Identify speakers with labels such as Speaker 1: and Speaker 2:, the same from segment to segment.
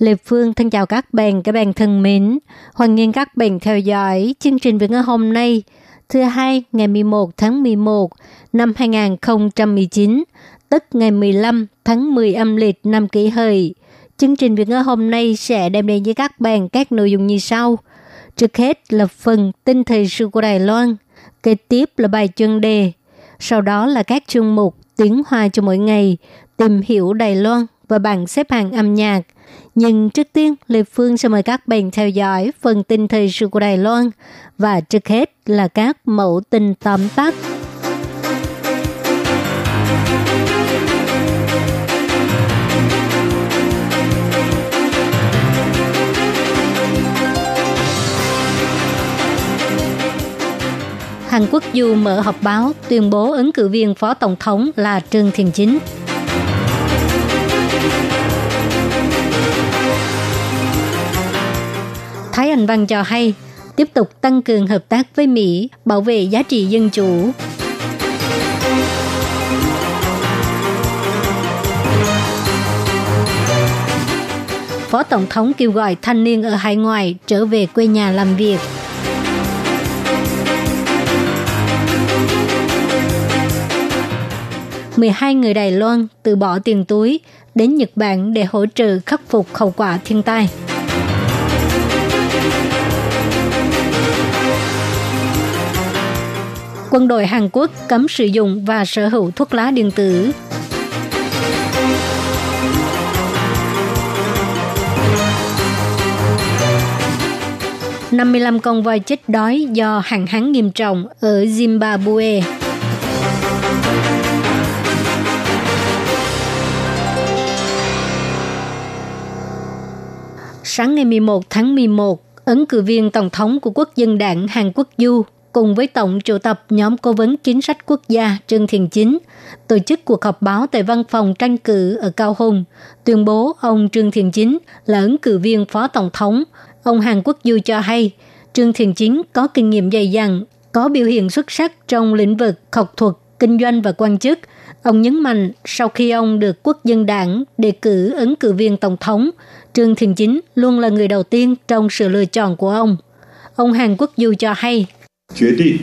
Speaker 1: Lê Phương thân chào các bạn, các bạn thân mến. Hoan nghênh các bạn theo dõi chương trình Việt ngữ hôm nay, thứ hai ngày 11 tháng 11 năm 2019, tức ngày 15 tháng 10 âm lịch năm kỷ hợi. Chương trình Việt ngữ hôm nay sẽ đem đến với các bạn các nội dung như sau. Trước hết là phần tin thời sự của Đài Loan, kế tiếp là bài chuyên đề, sau đó là các chương mục tiếng hoa cho mỗi ngày, tìm hiểu Đài Loan và bảng xếp hạng âm nhạc. Nhưng trước tiên, Lê Phương sẽ mời các bạn theo dõi phần tin thời sự của Đài Loan và trước hết là các mẫu tin tóm tắt. Hàn Quốc Du mở họp báo tuyên bố ứng cử viên phó tổng thống là Trương Thiền Chính. Thái Anh Văn cho hay, tiếp tục tăng cường hợp tác với Mỹ, bảo vệ giá trị dân chủ. Phó Tổng thống kêu gọi thanh niên ở hải ngoại trở về quê nhà làm việc. mười hai người Đài Loan từ bỏ tiền túi đến Nhật Bản để hỗ trợ khắc phục hậu quả thiên tai. Quân đội Hàn Quốc cấm sử dụng và sở hữu thuốc lá điện tử. năm mươi lăm con voi chết đói do hạn hán nghiêm trọng ở Zimbabwe. Sáng ngày 11 tháng 11, ứng cử viên tổng thống của Quốc dân đảng Hàn Quốc Du cùng với Tổng triệu tập nhóm cố vấn chính sách quốc gia Trương Thiền Chính tổ chức cuộc họp báo tại văn phòng tranh cử ở Cao Hùng, tuyên bố ông Trương Thiền Chính là ứng cử viên phó tổng thống. Ông Hàn Quốc Du cho hay, Trương Thiền Chính có kinh nghiệm dày dặn, có biểu hiện xuất sắc trong lĩnh vực học thuật, kinh doanh và quan chức. Ông nhấn mạnh sau khi ông được quốc dân đảng đề cử ứng cử viên tổng thống, Trương Thiền Chính luôn là người đầu tiên trong sự lựa chọn của ông. Ông Hàn Quốc Du cho hay,
Speaker 2: 决定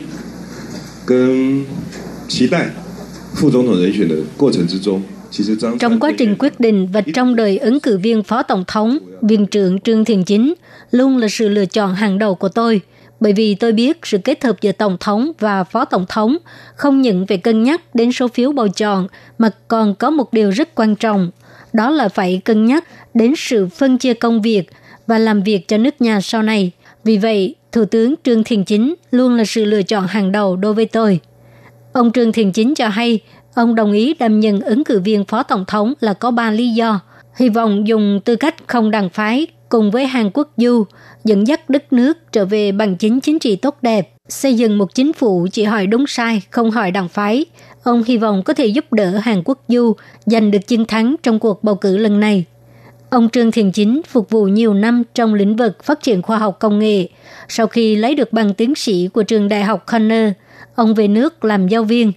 Speaker 2: 跟期待副总统人选的过程之中，其实张
Speaker 1: Trong quá trình quyết định và trong đời ứng cử viên phó tổng thống, viên trưởng Trương Thiền Chính luôn là sự lựa chọn hàng đầu của tôi. Bởi vì tôi biết sự kết hợp giữa tổng thống và phó tổng thống không những phải cân nhắc đến số phiếu bầu chọn mà còn có một điều rất quan trọng, đó là phải cân nhắc đến sự phân chia công việc và làm việc cho nước nhà sau này. Vì vậy, Thủ tướng Trương Thiền Chính luôn là sự lựa chọn hàng đầu đối với tôi. Ông Trương Thiền Chính cho hay, ông đồng ý đảm nhận ứng cử viên phó tổng thống là có ba lý do. Hy vọng dùng tư cách không đảng phái cùng với Hàn Quốc Du dẫn dắt đất nước trở về bằng chính chính trị tốt đẹp, xây dựng một chính phủ chỉ hỏi đúng sai, không hỏi đảng phái. Ông hy vọng có thể giúp đỡ Hàn Quốc Du giành được chiến thắng trong cuộc bầu cử lần này. Ông Trương Thiền Chính phục vụ nhiều năm trong lĩnh vực phát triển khoa học công nghệ. Sau khi lấy được bằng tiến sĩ của trường đại học Conner, ông về nước làm giáo viên.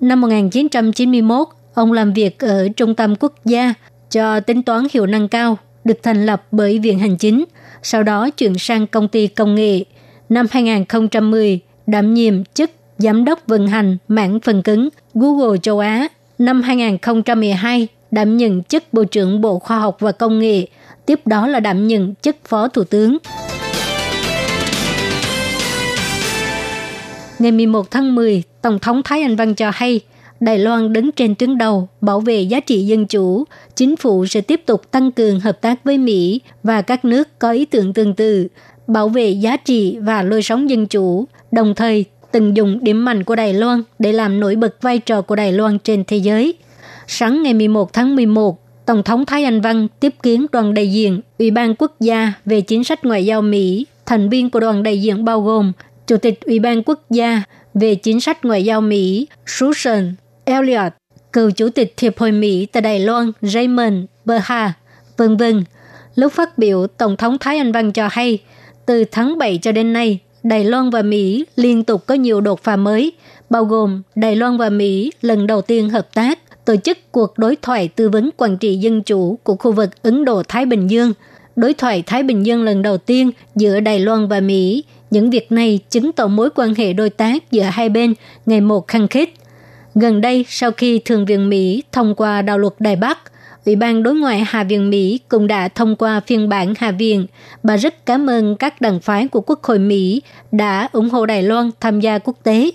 Speaker 1: Năm 1991, ông làm việc ở Trung tâm Quốc gia cho tính toán hiệu năng cao, được thành lập bởi Viện Hành Chính, sau đó chuyển sang công ty công nghệ. Năm 2010, đảm nhiệm chức Giám đốc vận hành mảng phần cứng Google châu Á. Năm 2012, đảm nhận chức Bộ trưởng Bộ Khoa học và Công nghệ, tiếp đó là đảm nhận chức Phó Thủ tướng. Ngày 11 tháng 10, Tổng thống Thái Anh Văn cho hay, Đài Loan đứng trên tuyến đầu bảo vệ giá trị dân chủ, chính phủ sẽ tiếp tục tăng cường hợp tác với Mỹ và các nước có ý tưởng tương tự, bảo vệ giá trị và lối sống dân chủ, đồng thời tận dụng điểm mạnh của Đài Loan để làm nổi bật vai trò của Đài Loan trên thế giới. Sáng ngày 11 tháng 11, Tổng thống Thái Anh Văn tiếp kiến đoàn đại diện Ủy ban Quốc gia về chính sách ngoại giao Mỹ. Thành viên của đoàn đại diện bao gồm Chủ tịch Ủy ban Quốc gia về chính sách ngoại giao Mỹ Susan Elliot, cựu Chủ tịch Hiệp hội Mỹ tại Đài Loan Raymond Berha, vân vân. Lúc phát biểu, Tổng thống Thái Anh Văn cho hay, từ tháng 7 cho đến nay, Đài Loan và Mỹ liên tục có nhiều đột phá mới, bao gồm Đài Loan và Mỹ lần đầu tiên hợp tác tổ chức cuộc đối thoại tư vấn quản trị dân chủ của khu vực Ấn Độ-Thái Bình Dương, đối thoại Thái Bình Dương lần đầu tiên giữa Đài Loan và Mỹ. Những việc này chứng tỏ mối quan hệ đối tác giữa hai bên ngày một khăng khít. Gần đây, sau khi Thượng viện Mỹ thông qua đạo luật Đài Bắc, Ủy ban Đối ngoại Hạ viện Mỹ cũng đã thông qua phiên bản Hạ viện. Bà rất cảm ơn các đảng phái của Quốc hội Mỹ đã ủng hộ Đài Loan tham gia quốc tế.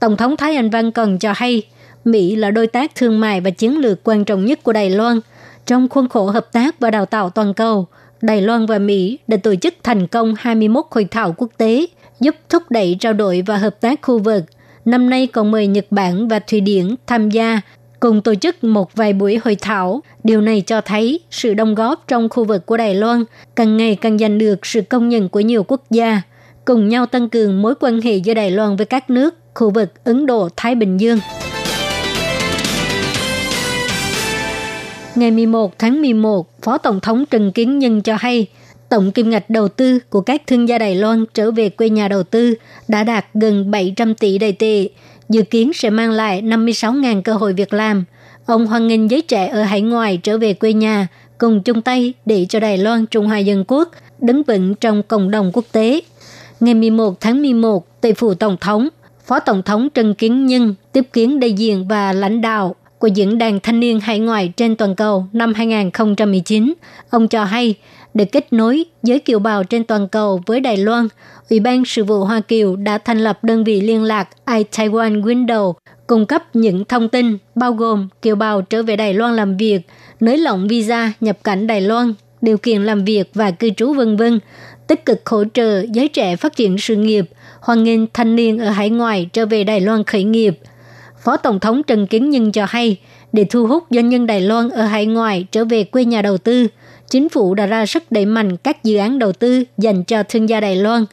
Speaker 1: Tổng thống Thái Anh Văn còn cho hay, Mỹ là đối tác thương mại và chiến lược quan trọng nhất của Đài Loan. Trong khuôn khổ hợp tác và đào tạo toàn cầu, Đài Loan và Mỹ đã tổ chức thành công 21 hội thảo quốc tế, giúp thúc đẩy trao đổi và hợp tác khu vực. Năm nay còn mời Nhật Bản và Thụy Điển tham gia cùng tổ chức một vài buổi hội thảo. Điều này cho thấy sự đóng góp trong khu vực của Đài Loan càng ngày càng giành được sự công nhận của nhiều quốc gia, cùng nhau tăng cường mối quan hệ giữa Đài Loan với các nước khu vực Ấn Độ-Thái Bình Dương. Ngày 11 tháng 11, Phó Tổng thống Trần Kiến Nhân cho hay, tổng kim ngạch đầu tư của các thương gia Đài Loan trở về quê nhà đầu tư đã đạt gần 700 tỷ đài tệ, dự kiến sẽ mang lại 56.000 cơ hội việc làm. Ông hoan nghênh giới trẻ ở hải ngoại trở về quê nhà, cùng chung tay để cho Đài Loan Trung Hoa Dân Quốc đứng vững trong cộng đồng quốc tế. Ngày 11 tháng 11, tại phủ Tổng thống, Phó Tổng thống Trần Kiến Nhân tiếp kiến đại diện và lãnh đạo của Diễn đàn Thanh niên hải ngoại trên toàn cầu năm 2019, ông cho hay để kết nối giới kiều bào trên toàn cầu với Đài Loan, Ủy ban Sự vụ Hoa Kiều đã thành lập đơn vị liên lạc iTaiwan Window cung cấp những thông tin bao gồm kiều bào trở về Đài Loan làm việc, nới lỏng visa nhập cảnh Đài Loan, điều kiện làm việc và cư trú vân vân, tích cực hỗ trợ giới trẻ phát triển sự nghiệp, hoan nghênh thanh niên ở hải ngoại trở về Đài Loan khởi nghiệp – Phó Tổng thống Trần Kiến Nhân cho hay, để thu hút doanh nhân Đài Loan ở hải ngoại trở về quê nhà đầu tư, chính phủ đã ra sức đẩy mạnh các dự án đầu tư dành cho thương gia Đài Loan.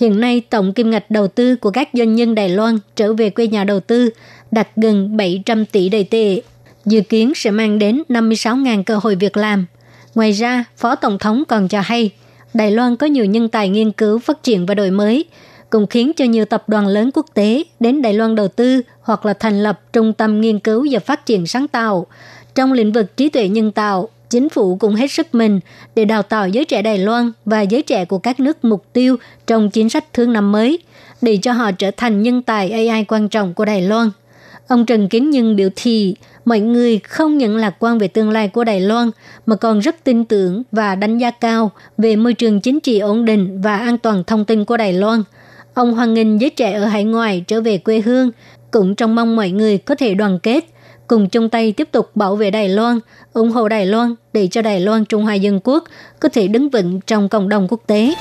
Speaker 1: Hiện nay, tổng kim ngạch đầu tư của các doanh nhân Đài Loan trở về quê nhà đầu tư đạt gần 700 tỷ đầy tệ, dự kiến sẽ mang đến 56.000 cơ hội việc làm. Ngoài ra, Phó Tổng thống còn cho hay, Đài Loan có nhiều nhân tài nghiên cứu, phát triển và đổi mới, cũng khiến cho nhiều tập đoàn lớn quốc tế đến Đài Loan đầu tư hoặc là thành lập trung tâm nghiên cứu và phát triển sáng tạo. Trong lĩnh vực trí tuệ nhân tạo, chính phủ cũng hết sức mình để đào tạo giới trẻ Đài Loan và giới trẻ của các nước mục tiêu trong chính sách thương năm mới, để cho họ trở thành nhân tài AI quan trọng của Đài Loan. Ông Trần Kiến Nhân biểu thị, mọi người không những lạc quan về tương lai của Đài Loan, mà còn rất tin tưởng và đánh giá cao về môi trường chính trị ổn định và an toàn thông tin của Đài Loan – Ông hoan nghênh giới trẻ ở hải ngoại trở về quê hương, cũng trong mong mọi người có thể đoàn kết, cùng chung tay tiếp tục bảo vệ Đài Loan, ủng hộ Đài Loan để cho Đài Loan Trung Hoa Dân Quốc có thể đứng vững trong cộng đồng quốc tế.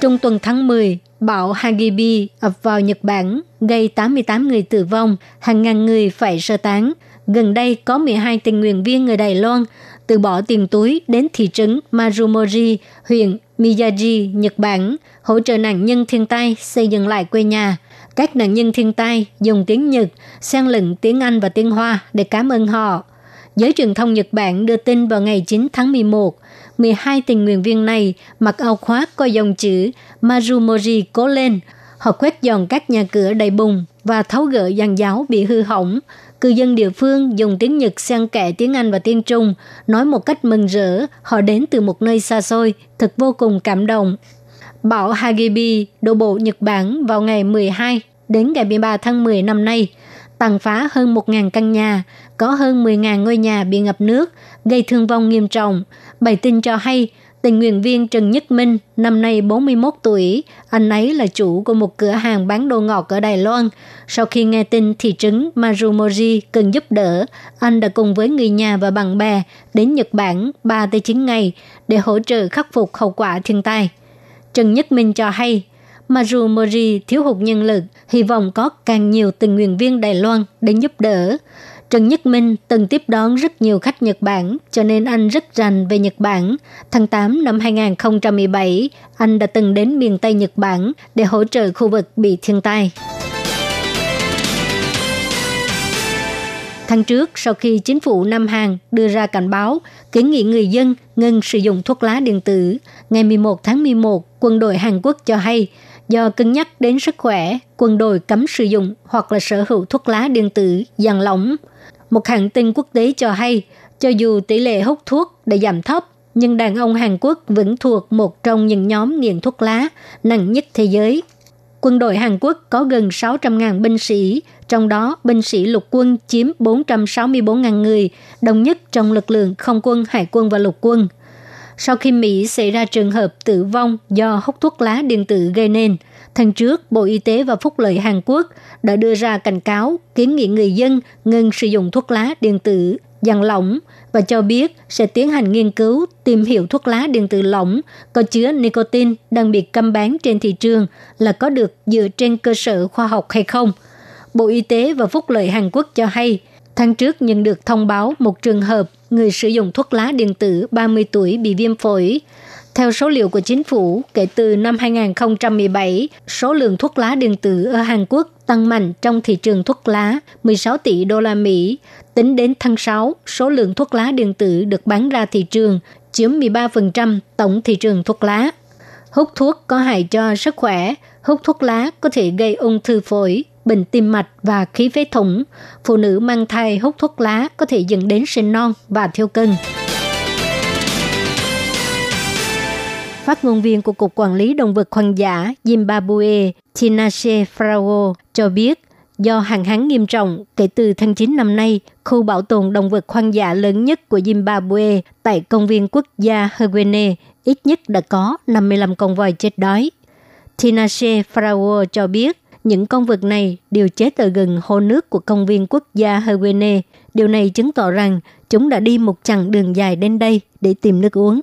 Speaker 1: Trong tuần tháng 10, bão Hagibi ập vào Nhật Bản, gây 88 người tử vong, hàng ngàn người phải sơ tán. Gần đây có 12 tình nguyện viên người Đài Loan từ bỏ tiền túi đến thị trấn Marumori, huyện Miyagi, Nhật Bản, hỗ trợ nạn nhân thiên tai xây dựng lại quê nhà. Các nạn nhân thiên tai dùng tiếng Nhật, xen lẫn tiếng Anh và tiếng Hoa để cảm ơn họ. Giới truyền thông Nhật Bản đưa tin vào ngày 9 tháng 11, 12 tình nguyện viên này mặc áo khoác có dòng chữ Marumori cố lên. Họ quét dọn các nhà cửa đầy bùn và tháo gỡ giàn giáo bị hư hỏng, Cư dân địa phương dùng tiếng Nhật xen kẽ tiếng Anh và tiếng Trung, nói một cách mừng rỡ, họ đến từ một nơi xa xôi, thật vô cùng cảm động. Bão Hagibi đổ bộ Nhật Bản vào ngày 12 đến ngày 13 tháng 10 năm nay, tàn phá hơn 1.000 căn nhà, có hơn 10.000 ngôi nhà bị ngập nước, gây thương vong nghiêm trọng. Bài tin cho hay Tình nguyện viên Trần Nhất Minh, năm nay 41 tuổi, anh ấy là chủ của một cửa hàng bán đồ ngọt ở Đài Loan. Sau khi nghe tin thị trấn Marumori cần giúp đỡ, anh đã cùng với người nhà và bạn bè đến Nhật Bản 3 tới 9 ngày để hỗ trợ khắc phục hậu quả thiên tai. Trần Nhất Minh cho hay, Marumori thiếu hụt nhân lực, hy vọng có càng nhiều tình nguyện viên Đài Loan đến giúp đỡ. Trần Nhất Minh từng tiếp đón rất nhiều khách Nhật Bản, cho nên anh rất rành về Nhật Bản. Tháng 8 năm 2017, anh đã từng đến miền Tây Nhật Bản để hỗ trợ khu vực bị thiên tai. Tháng trước, sau khi chính phủ Nam Hàn đưa ra cảnh báo kiến nghị người dân ngừng sử dụng thuốc lá điện tử, ngày 11 tháng 11, quân đội Hàn Quốc cho hay do cân nhắc đến sức khỏe, quân đội cấm sử dụng hoặc là sở hữu thuốc lá điện tử dạng lỏng. Một hãng tin quốc tế cho hay, cho dù tỷ lệ hút thuốc đã giảm thấp, nhưng đàn ông Hàn Quốc vẫn thuộc một trong những nhóm nghiện thuốc lá nặng nhất thế giới. Quân đội Hàn Quốc có gần 600.000 binh sĩ, trong đó binh sĩ lục quân chiếm 464.000 người, đồng nhất trong lực lượng không quân, hải quân và lục quân. Sau khi Mỹ xảy ra trường hợp tử vong do hút thuốc lá điện tử gây nên, tháng trước Bộ Y tế và Phúc lợi Hàn Quốc đã đưa ra cảnh cáo kiến nghị người dân ngừng sử dụng thuốc lá điện tử dạng lỏng và cho biết sẽ tiến hành nghiên cứu tìm hiểu thuốc lá điện tử lỏng có chứa nicotine đang bị cấm bán trên thị trường là có được dựa trên cơ sở khoa học hay không. Bộ Y tế và Phúc lợi Hàn Quốc cho hay, tháng trước nhận được thông báo một trường hợp người sử dụng thuốc lá điện tử 30 tuổi bị viêm phổi. Theo số liệu của chính phủ, kể từ năm 2017, số lượng thuốc lá điện tử ở Hàn Quốc tăng mạnh trong thị trường thuốc lá 16 tỷ đô la Mỹ. Tính đến tháng 6, số lượng thuốc lá điện tử được bán ra thị trường chiếm 13% tổng thị trường thuốc lá. Hút thuốc có hại cho sức khỏe, hút thuốc lá có thể gây ung thư phổi, bệnh tim mạch và khí phế thủng. Phụ nữ mang thai hút thuốc lá có thể dẫn đến sinh non và thiếu cân. Phát ngôn viên của Cục Quản lý Động vật hoang dã Zimbabwe Tinashe Frago cho biết do hạn hán nghiêm trọng kể từ tháng 9 năm nay, khu bảo tồn động vật hoang dã lớn nhất của Zimbabwe tại công viên quốc gia Hwene ít nhất đã có 55 con voi chết đói. Tinashe Frawo cho biết những con vật này đều chết ở gần hồ nước của công viên quốc gia Hwene. Điều này chứng tỏ rằng chúng đã đi một chặng đường dài đến đây để tìm nước uống.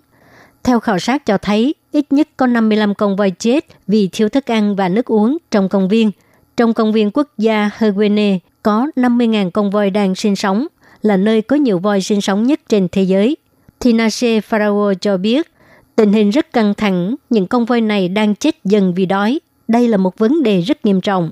Speaker 1: Theo khảo sát cho thấy, ít nhất có 55 con voi chết vì thiếu thức ăn và nước uống trong công viên. Trong công viên quốc gia Herguene có 50.000 con voi đang sinh sống, là nơi có nhiều voi sinh sống nhất trên thế giới. Tinashe Farao cho biết, tình hình rất căng thẳng, những con voi này đang chết dần vì đói đây là một vấn đề rất nghiêm trọng.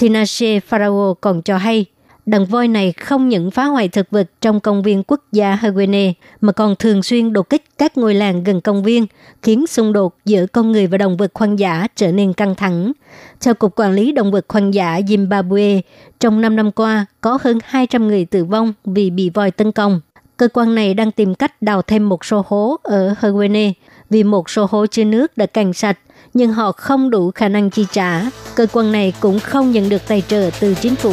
Speaker 1: Tinashe Farao còn cho hay, đàn voi này không những phá hoại thực vật trong công viên quốc gia Hagwene mà còn thường xuyên đột kích các ngôi làng gần công viên, khiến xung đột giữa con người và động vật hoang dã trở nên căng thẳng. Theo Cục Quản lý Động vật hoang dã Zimbabwe, trong 5 năm qua có hơn 200 người tử vong vì bị voi tấn công. Cơ quan này đang tìm cách đào thêm một số hố ở Hagwene vì một số hố chứa nước đã cạn sạch nhưng họ không đủ khả năng chi trả. Cơ quan này cũng không nhận được tài trợ từ chính phủ.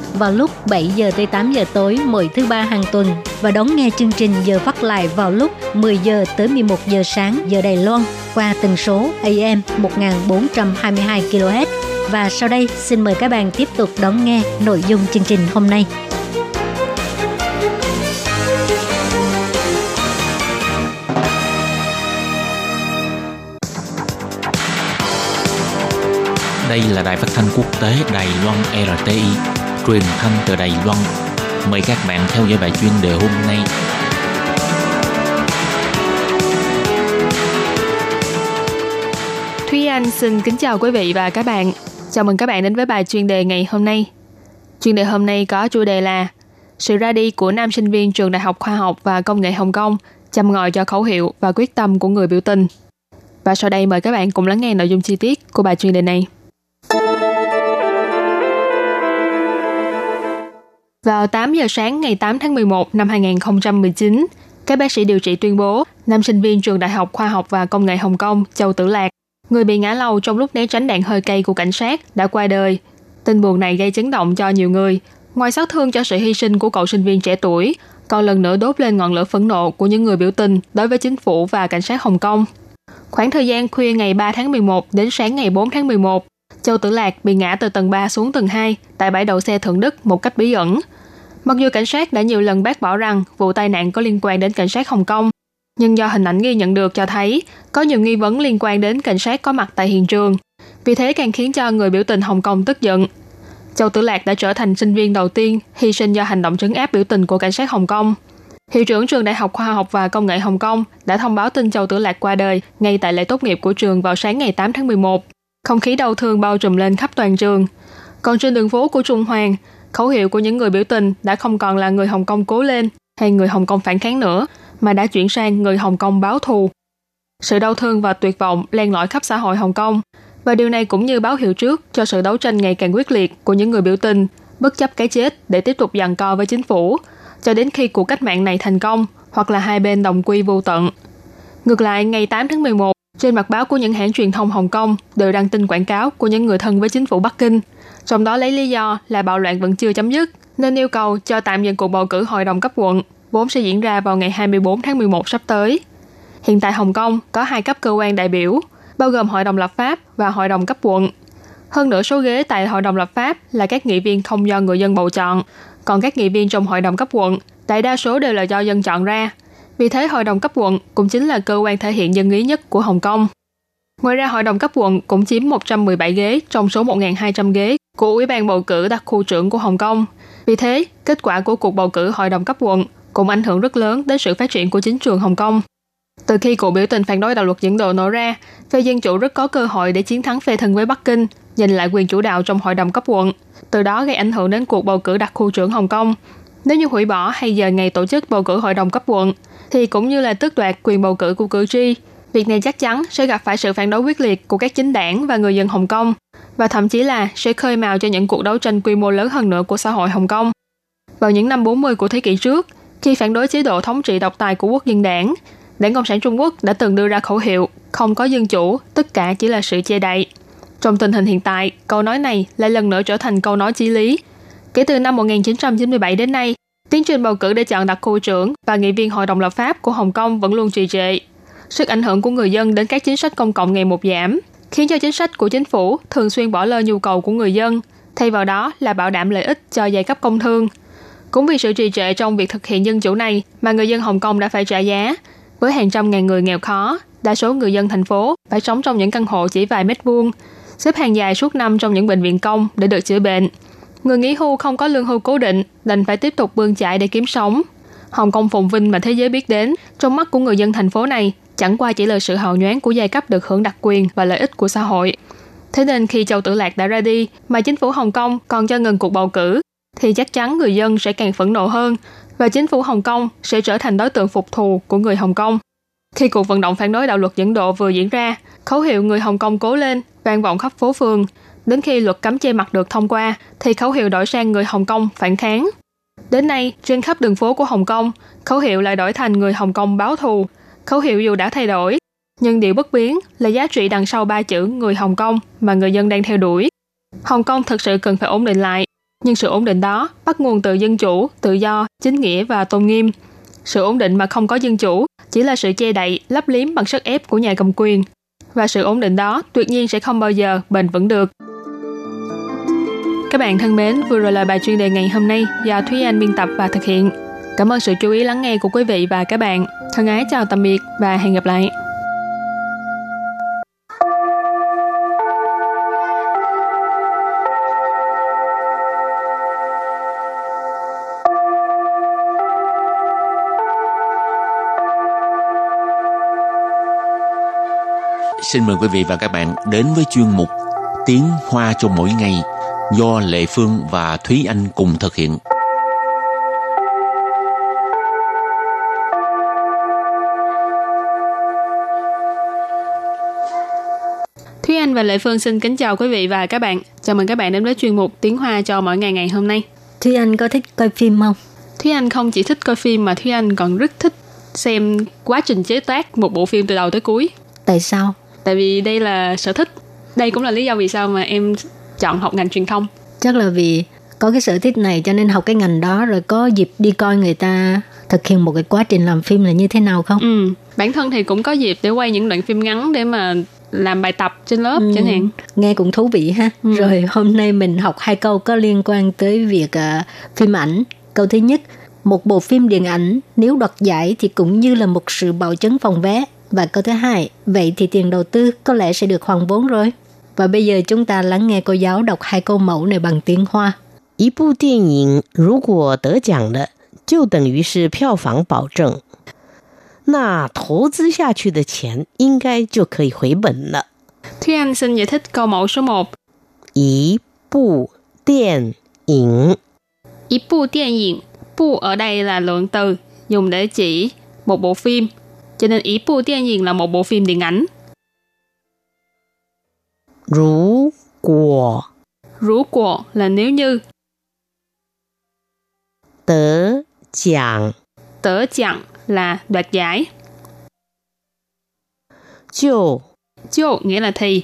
Speaker 1: vào lúc 7 giờ tới 8 giờ tối mỗi thứ ba hàng tuần và đón nghe chương trình giờ phát lại vào lúc 10 giờ tới 11 giờ sáng giờ Đài Loan qua tần số AM 1422 kHz. Và sau đây xin mời các bạn tiếp tục đón nghe nội dung chương trình hôm nay.
Speaker 3: Đây là đài phát thanh quốc tế Đài Loan RTI, truyền thanh từ Đài Loan. Mời các bạn theo dõi bài chuyên đề hôm nay.
Speaker 4: Thúy Anh xin kính chào quý vị và các bạn. Chào mừng các bạn đến với bài chuyên đề ngày hôm nay. Chuyên đề hôm nay có chủ đề là sự ra đi của nam sinh viên trường Đại học Khoa học và Công nghệ Hồng Kông chăm ngòi cho khẩu hiệu và quyết tâm của người biểu tình. Và sau đây mời các bạn cùng lắng nghe nội dung chi tiết của bài chuyên đề này. Vào 8 giờ sáng ngày 8 tháng 11 năm 2019, các bác sĩ điều trị tuyên bố nam sinh viên trường Đại học Khoa học và Công nghệ Hồng Kông Châu Tử Lạc, người bị ngã lầu trong lúc né tránh đạn hơi cây của cảnh sát, đã qua đời. Tin buồn này gây chấn động cho nhiều người. Ngoài xót thương cho sự hy sinh của cậu sinh viên trẻ tuổi, còn lần nữa đốt lên ngọn lửa phẫn nộ của những người biểu tình đối với chính phủ và cảnh sát Hồng Kông. Khoảng thời gian khuya ngày 3 tháng 11 đến sáng ngày 4 tháng 11, Châu Tử Lạc bị ngã từ tầng 3 xuống tầng 2 tại bãi đậu xe Thượng Đức một cách bí ẩn. Mặc dù cảnh sát đã nhiều lần bác bỏ rằng vụ tai nạn có liên quan đến cảnh sát Hồng Kông, nhưng do hình ảnh ghi nhận được cho thấy có nhiều nghi vấn liên quan đến cảnh sát có mặt tại hiện trường. Vì thế càng khiến cho người biểu tình Hồng Kông tức giận. Châu Tử Lạc đã trở thành sinh viên đầu tiên hy sinh do hành động trấn áp biểu tình của cảnh sát Hồng Kông. Hiệu trưởng trường Đại học Khoa học và Công nghệ Hồng Kông đã thông báo tin Châu Tử Lạc qua đời ngay tại lễ tốt nghiệp của trường vào sáng ngày 8 tháng 11. Không khí đau thương bao trùm lên khắp toàn trường. Còn trên đường phố của Trung Hoàng, khẩu hiệu của những người biểu tình đã không còn là người Hồng Kông cố lên hay người Hồng Kông phản kháng nữa, mà đã chuyển sang người Hồng Kông báo thù. Sự đau thương và tuyệt vọng len lỏi khắp xã hội Hồng Kông, và điều này cũng như báo hiệu trước cho sự đấu tranh ngày càng quyết liệt của những người biểu tình, bất chấp cái chết để tiếp tục giằng co với chính phủ, cho đến khi cuộc cách mạng này thành công hoặc là hai bên đồng quy vô tận. Ngược lại, ngày 8 tháng 11, trên mặt báo của những hãng truyền thông Hồng Kông đều đăng tin quảng cáo của những người thân với chính phủ Bắc Kinh, trong đó lấy lý do là bạo loạn vẫn chưa chấm dứt, nên yêu cầu cho tạm dừng cuộc bầu cử hội đồng cấp quận, vốn sẽ diễn ra vào ngày 24 tháng 11 sắp tới. Hiện tại Hồng Kông có hai cấp cơ quan đại biểu, bao gồm Hội đồng lập pháp và Hội đồng cấp quận. Hơn nữa số ghế tại Hội đồng lập pháp là các nghị viên không do người dân bầu chọn, còn các nghị viên trong Hội đồng cấp quận đại đa số đều là do dân chọn ra. Vì thế Hội đồng cấp quận cũng chính là cơ quan thể hiện dân ý nhất của Hồng Kông. Ngoài ra, Hội đồng cấp quận cũng chiếm 117 ghế trong số 1.200 ghế của Ủy ban bầu cử đặc khu trưởng của Hồng Kông. Vì thế, kết quả của cuộc bầu cử Hội đồng cấp quận cũng ảnh hưởng rất lớn đến sự phát triển của chính trường Hồng Kông. Từ khi cuộc biểu tình phản đối đạo luật dẫn độ nổ ra, phe Dân Chủ rất có cơ hội để chiến thắng phe thân với Bắc Kinh, giành lại quyền chủ đạo trong hội đồng cấp quận, từ đó gây ảnh hưởng đến cuộc bầu cử đặc khu trưởng Hồng Kông. Nếu như hủy bỏ hay giờ ngày tổ chức bầu cử hội đồng cấp quận, thì cũng như là tước đoạt quyền bầu cử của cử tri, việc này chắc chắn sẽ gặp phải sự phản đối quyết liệt của các chính đảng và người dân Hồng Kông, và thậm chí là sẽ khơi mào cho những cuộc đấu tranh quy mô lớn hơn nữa của xã hội Hồng Kông. Vào những năm 40 của thế kỷ trước, khi phản đối chế độ thống trị độc tài của quốc dân đảng, Đảng Cộng sản Trung Quốc đã từng đưa ra khẩu hiệu không có dân chủ, tất cả chỉ là sự che đậy. Trong tình hình hiện tại, câu nói này lại lần nữa trở thành câu nói chí lý. Kể từ năm 1997 đến nay, tiến trình bầu cử để chọn đặc khu trưởng và nghị viên Hội đồng lập pháp của Hồng Kông vẫn luôn trì trệ. Sức ảnh hưởng của người dân đến các chính sách công cộng ngày một giảm, khiến cho chính sách của chính phủ thường xuyên bỏ lơ nhu cầu của người dân, thay vào đó là bảo đảm lợi ích cho giai cấp công thương. Cũng vì sự trì trệ trong việc thực hiện dân chủ này mà người dân Hồng Kông đã phải trả giá, với hàng trăm ngàn người nghèo khó, đa số người dân thành phố phải sống trong những căn hộ chỉ vài mét vuông, xếp hàng dài suốt năm trong những bệnh viện công để được chữa bệnh. Người nghỉ hưu không có lương hưu cố định, đành phải tiếp tục bươn chạy để kiếm sống. Hồng Kông phồn vinh mà thế giới biết đến, trong mắt của người dân thành phố này chẳng qua chỉ là sự hào nhoáng của giai cấp được hưởng đặc quyền và lợi ích của xã hội. Thế nên khi Châu Tử Lạc đã ra đi mà chính phủ Hồng Kông còn cho ngừng cuộc bầu cử, thì chắc chắn người dân sẽ càng phẫn nộ hơn và chính phủ Hồng Kông sẽ trở thành đối tượng phục thù của người Hồng Kông. Khi cuộc vận động phản đối đạo luật dẫn độ vừa diễn ra, khẩu hiệu người Hồng Kông cố lên vang vọng khắp phố phường. Đến khi luật cấm che mặt được thông qua, thì khẩu hiệu đổi sang người Hồng Kông phản kháng. Đến nay, trên khắp đường phố của Hồng Kông, khẩu hiệu lại đổi thành người Hồng Kông báo thù. Khẩu hiệu dù đã thay đổi, nhưng điều bất biến là giá trị đằng sau ba chữ người Hồng Kông mà người dân đang theo đuổi. Hồng Kông thực sự cần phải ổn định lại, nhưng sự ổn định đó bắt nguồn từ dân chủ, tự do, chính nghĩa và tôn nghiêm. Sự ổn định mà không có dân chủ chỉ là sự che đậy, lấp liếm bằng sức ép của nhà cầm quyền. Và sự ổn định đó tuyệt nhiên sẽ không bao giờ bền vững được. Các bạn thân mến, vừa rồi là bài chuyên đề ngày hôm nay do Thúy Anh biên tập và thực hiện. Cảm ơn sự chú ý lắng nghe của quý vị và các bạn. Thân ái chào tạm biệt và hẹn gặp lại.
Speaker 3: Xin mời quý vị và các bạn đến với chuyên mục Tiếng Hoa cho mỗi ngày do Lệ Phương và Thúy Anh cùng thực hiện.
Speaker 4: Thúy Anh và Lệ Phương xin kính chào quý vị và các bạn. Chào mừng các bạn đến với chuyên mục Tiếng Hoa cho mỗi ngày ngày hôm nay.
Speaker 1: Thúy Anh có thích coi phim không?
Speaker 4: Thúy Anh không chỉ thích coi phim mà Thúy Anh còn rất thích xem quá trình chế tác một bộ phim từ đầu tới cuối.
Speaker 1: Tại sao?
Speaker 4: Tại vì đây là sở thích. Đây cũng là lý do vì sao mà em chọn học ngành truyền thông.
Speaker 1: Chắc là vì có cái sở thích này cho nên học cái ngành đó rồi có dịp đi coi người ta thực hiện một cái quá trình làm phim là như thế nào không?
Speaker 4: Ừ, bản thân thì cũng có dịp để quay những đoạn phim ngắn để mà làm bài tập trên lớp
Speaker 1: Ừ,
Speaker 4: chẳng hạn.
Speaker 1: Nghe cũng thú vị ha.
Speaker 4: Ừ.
Speaker 1: Rồi hôm nay mình học hai câu có liên quan tới việc à, phim ảnh. Câu thứ nhất, một bộ phim điện ảnh nếu đoạt giải thì cũng như là một sự bảo chứng phòng vé. Và câu thứ hai, vậy thì tiền đầu tư có lẽ sẽ được hoàn vốn rồi. Và bây giờ chúng ta lắng nghe cô giáo đọc hai câu mẫu này bằng tiếng Hoa.
Speaker 5: 一部电影如果得奖了，就等于是票房保证，那投资下去的钱应该就可以回本了。
Speaker 4: Thúy Anh xin giải thích câu mẫu số 1.
Speaker 5: 一部电影
Speaker 4: Ý bộ điện ảnh, bộ ở đây là lượng từ dùng để chỉ một bộ phim. cho nên ý bộ điện ảnh là một bộ phim điện ảnh.
Speaker 5: Rú của
Speaker 4: Rú của là nếu như.
Speaker 5: Tớ chẳng
Speaker 4: Tớ chẳng là đoạt giải.
Speaker 5: Chiều
Speaker 4: Chiều nghĩa là thì.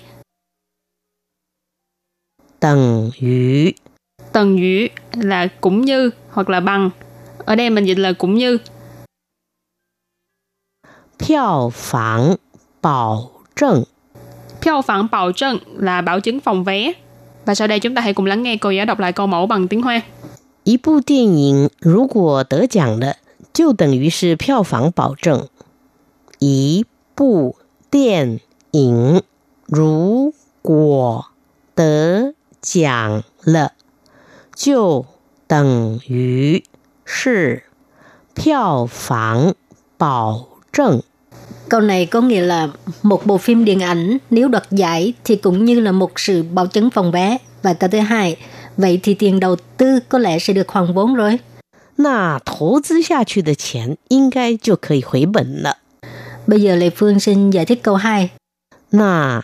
Speaker 5: Tầng yu
Speaker 4: Tầng yu là cũng như hoặc là bằng. Ở đây mình dịch là cũng như
Speaker 5: 票房保证。
Speaker 4: 票phản bảo证là bảo chứng phòng vé. Và sau đây chúng ta hãy cùng lắng nghe cô giáo đọc lại câu mẫu bằng tiếng Hoa.
Speaker 5: 一部电影如果得奖了，就等于是票房保证。一部电影如果得奖了，就等于是票房保 证。
Speaker 1: Câu này có nghĩa là một bộ phim điện ảnh nếu đoạt giải thì cũng như là một sự bảo chứng phòng vé. Và câu thứ hai, vậy thì tiền đầu tư có lẽ sẽ được hoàn vốn rồi.
Speaker 5: 那投资下去的钱应该就可以回本了。
Speaker 1: Bây giờ Lê Phương xin giải thích câu 2.
Speaker 5: 那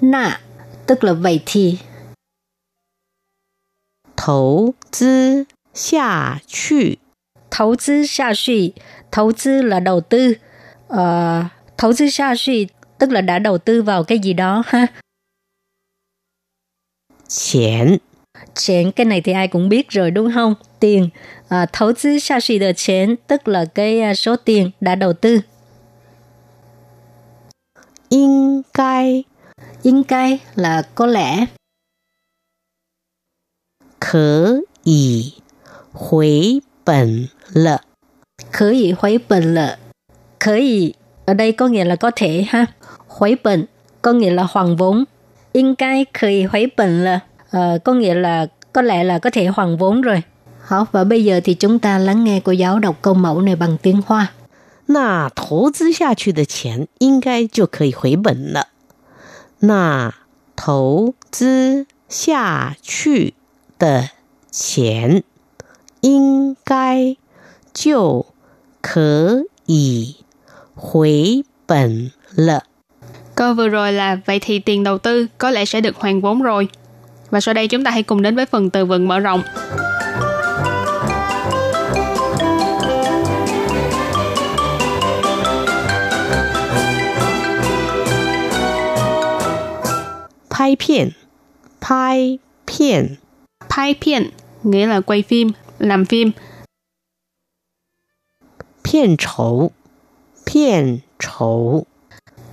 Speaker 1: Nà, tức là vậy thì.
Speaker 5: 投资下去
Speaker 1: Thấu tư xa suy, thấu tư là đầu tư. uh, thấu tư xa suy tức là đã đầu tư vào cái gì đó ha.
Speaker 5: Tiền.
Speaker 1: Tiền cái này thì ai cũng biết rồi đúng không? Tiền. À, thấu tư xa suy được tiền tức là cái à, số tiền đã đầu tư.
Speaker 5: Yên cai.
Speaker 1: Yên cai là có lẽ.
Speaker 5: Khở y hồi bẩn lợ.
Speaker 1: Khở y hồi bẩn lợ Khởi ý ở đây có nghĩa là có thể ha. Huấy bệnh có nghĩa là hoàn vốn. Yên cai khởi ý huấy bệnh là ờ, có nghĩa là có lẽ là có thể hoàn vốn rồi. Hảo, và bây giờ thì chúng ta lắng nghe cô giáo đọc câu mẫu này bằng tiếng Hoa.
Speaker 5: 那投资下去的钱应该就可以回本了。那投资下去的钱应该就可以 Hủy bẩn lợ.
Speaker 4: Câu vừa rồi là vậy thì tiền đầu tư có lẽ sẽ được hoàn vốn rồi. Và sau đây chúng ta hãy cùng đến với phần từ vựng mở rộng.
Speaker 5: Pai pian, pai pian.
Speaker 4: Pai pian nghĩa là quay phim, làm phim.
Speaker 5: Pian chầu 片酬，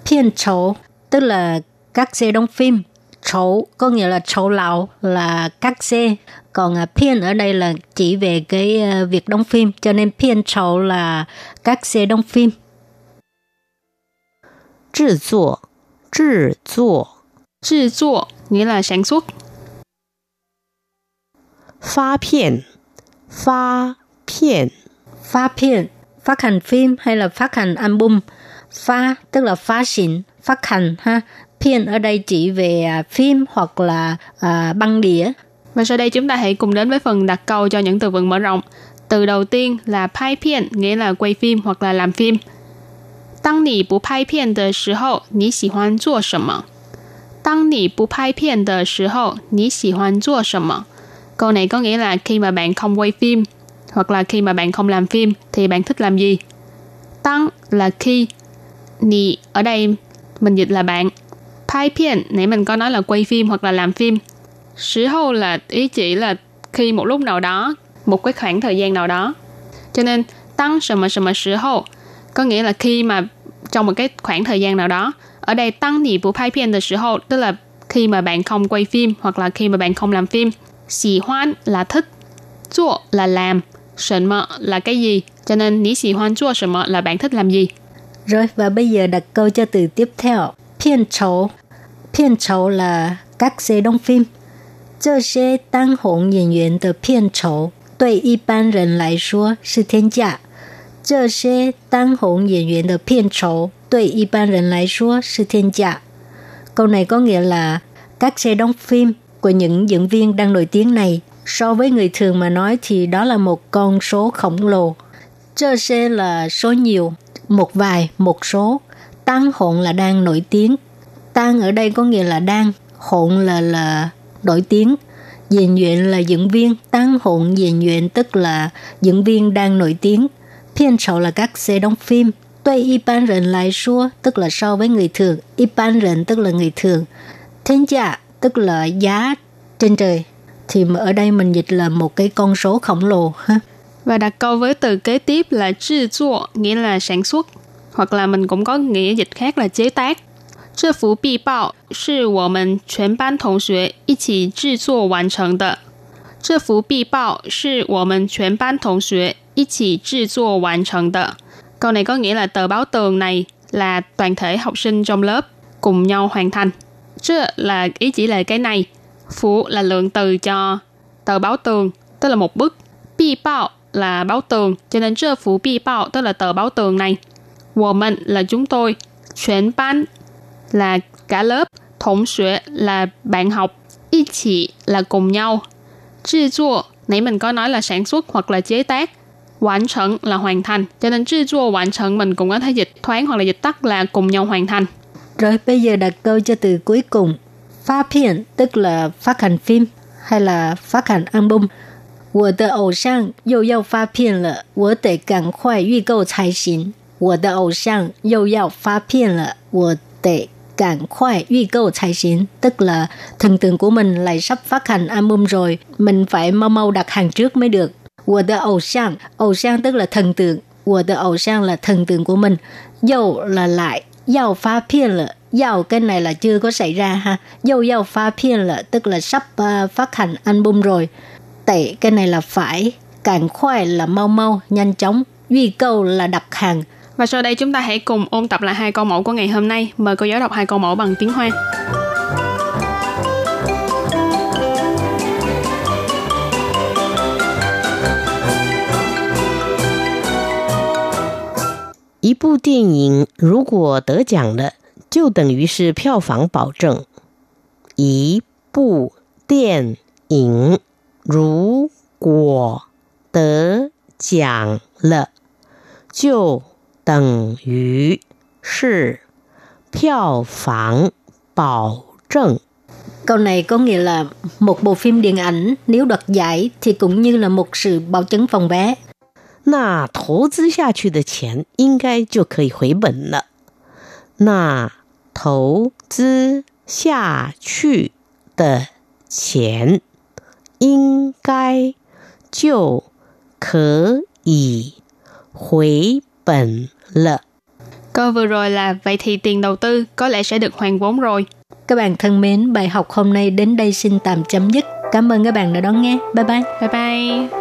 Speaker 5: 片酬，
Speaker 1: Phiên chấu tức là các xe đóng phim. Chấu có nghĩa là chấu lào là các xe. Còn à, phiên ở đây là chỉ về cái à, việc đóng phim. Cho nên phiên chấu là các xe đóng phim.
Speaker 5: 制作，制作，
Speaker 4: 制作 nghĩa là sản xuất.
Speaker 5: 发片，发片，
Speaker 1: Phát phiên, phát hành phim hay là phát hành album. Phá tức là phá xịn, phát hành ha. Phiên ở đây chỉ về à, phim hoặc là à, băng đĩa.
Speaker 4: Và sau đây chúng ta hãy cùng đến với phần đặt câu cho những từ vựng mở rộng. Từ đầu tiên là pai phiên, nghĩa là quay phim hoặc là làm phim. 当你不拍片的时候，你喜欢做什么？当你不拍片的时候，你喜欢做什么？Câu này có nghĩa là khi mà bạn không quay phim hoặc là khi mà bạn không làm phim thì bạn thích làm gì. Tăng là khi. Nì ở đây mình dịch là bạn. Pai pian, nãy mình có nói là quay phim hoặc là làm phim. Sử hô là ý chỉ là khi một lúc nào đó, một cái khoảng thời gian nào đó. Cho nên tăng sầm mà sầm mà sử hô có nghĩa là khi mà trong một cái khoảng thời gian nào đó. Ở đây tăng nì bù pai pian là sử hô tức là khi mà bạn không quay phim hoặc là khi mà bạn không làm phim. Xì hoan là thích, chua là làm, sần mợ là cái gì. Cho nên ní xì hoan chua sần mợ là bạn thích làm gì.
Speaker 1: Rồi và bây giờ đặt câu cho từ tiếp theo. Phiên chấu. Phiên chấu là các xe đóng phim. 这些当红演员的片酬对一般人来说是天价。这些当红演员的片酬对一般人来说是天价. Câu này có nghĩa là các xe đóng phim của những diễn viên đang nổi tiếng này so với người thường mà nói thì đó là một con số khổng lồ. Chơ xe là số nhiều, một vài, một số. Tăng hỗn là đang nổi tiếng. Tăng ở đây có nghĩa là đang, hỗn là là nổi tiếng. Diện nguyện là diễn viên, tăng hỗn diện nguyện tức là diễn viên đang nổi tiếng. Phiên sầu là các xe đóng phim. Tuy y ban rần lại xua, tức là so với người thường. Y ban rần tức là người thường. Thiên giá, tức là giá trên trời Thì ở đây mình dịch là một cái con số khổng lồ. ha
Speaker 4: Và đặt câu với từ kế tiếp là制作, nghĩa là sản xuất. Hoặc là mình cũng có nghĩa dịch khác là chế tác. 这幅壁报是我们全班同学一起制作完成的。这幅壁报是我们全班同学一起制作完成的. Câu này có nghĩa là tờ báo tường này là toàn thể học sinh trong lớp cùng nhau hoàn thành. Chứ là ý chỉ là cái này. Phủ là lượng từ cho tờ báo tường, tức là một bức. Bi bao là báo tường, cho nên trợ phủ bi bao tức là tờ báo tường này. Wo mình là chúng tôi. Chuyển ban là cả lớp. Thống xuế là bạn học. Y chỉ là cùng nhau. Chư chua, nãy mình có nói là sản xuất hoặc là chế tác. Hoàn thành là hoàn thành. Cho nên chư chua hoàn thành mình cũng có thể dịch thoáng hoặc là dịch tắt là cùng nhau hoàn thành.
Speaker 1: Rồi bây giờ đặt câu cho từ cuối cùng Phát phiên tức là phát hành phim hay là phát hành album. 我的偶像又要发片了，我得赶快预购才行。我的偶像又要发片了，我得赶快预购才行. Tức là thần tượng của mình lại sắp phát hành album rồi, mình phải mau mau đặt hàng trước mới được. 我的偶像,偶像 tức là thần tượng, 我的偶像 là thần tượng của mình, dâu là lại, yao phá phiên là Giao cái này là chưa có xảy ra ha. Dâu giao phá phiên là tức là sắp uh, phát hành album rồi. Tệ cái này là phải. Càng khoai là mau mau, nhanh chóng. Duy câu là đặt hàng.
Speaker 4: Và sau đây chúng ta hãy cùng ôn tập lại hai câu mẫu của ngày hôm nay. Mời cô giáo đọc hai câu mẫu bằng tiếng Hoa.
Speaker 5: Một bộ điện ảnh nếu được giải 就等于是票房保证。一部电影如果得奖了，就等于是票房保证。
Speaker 1: Câu này có nghĩa là một bộ phim điện ảnh nếu đoạt giải thì cũng như là một sự bảo chứng phòng vé.
Speaker 5: 那投资下去的钱应该就可以回本了。那 投资下去的钱应该就可以回本了。
Speaker 4: Câu vừa rồi là vậy thì tiền đầu tư có lẽ sẽ được hoàn vốn rồi.
Speaker 1: Các bạn thân mến, bài học hôm nay đến đây xin tạm chấm dứt. Cảm ơn các bạn đã đón nghe. Bye bye.
Speaker 4: Bye bye.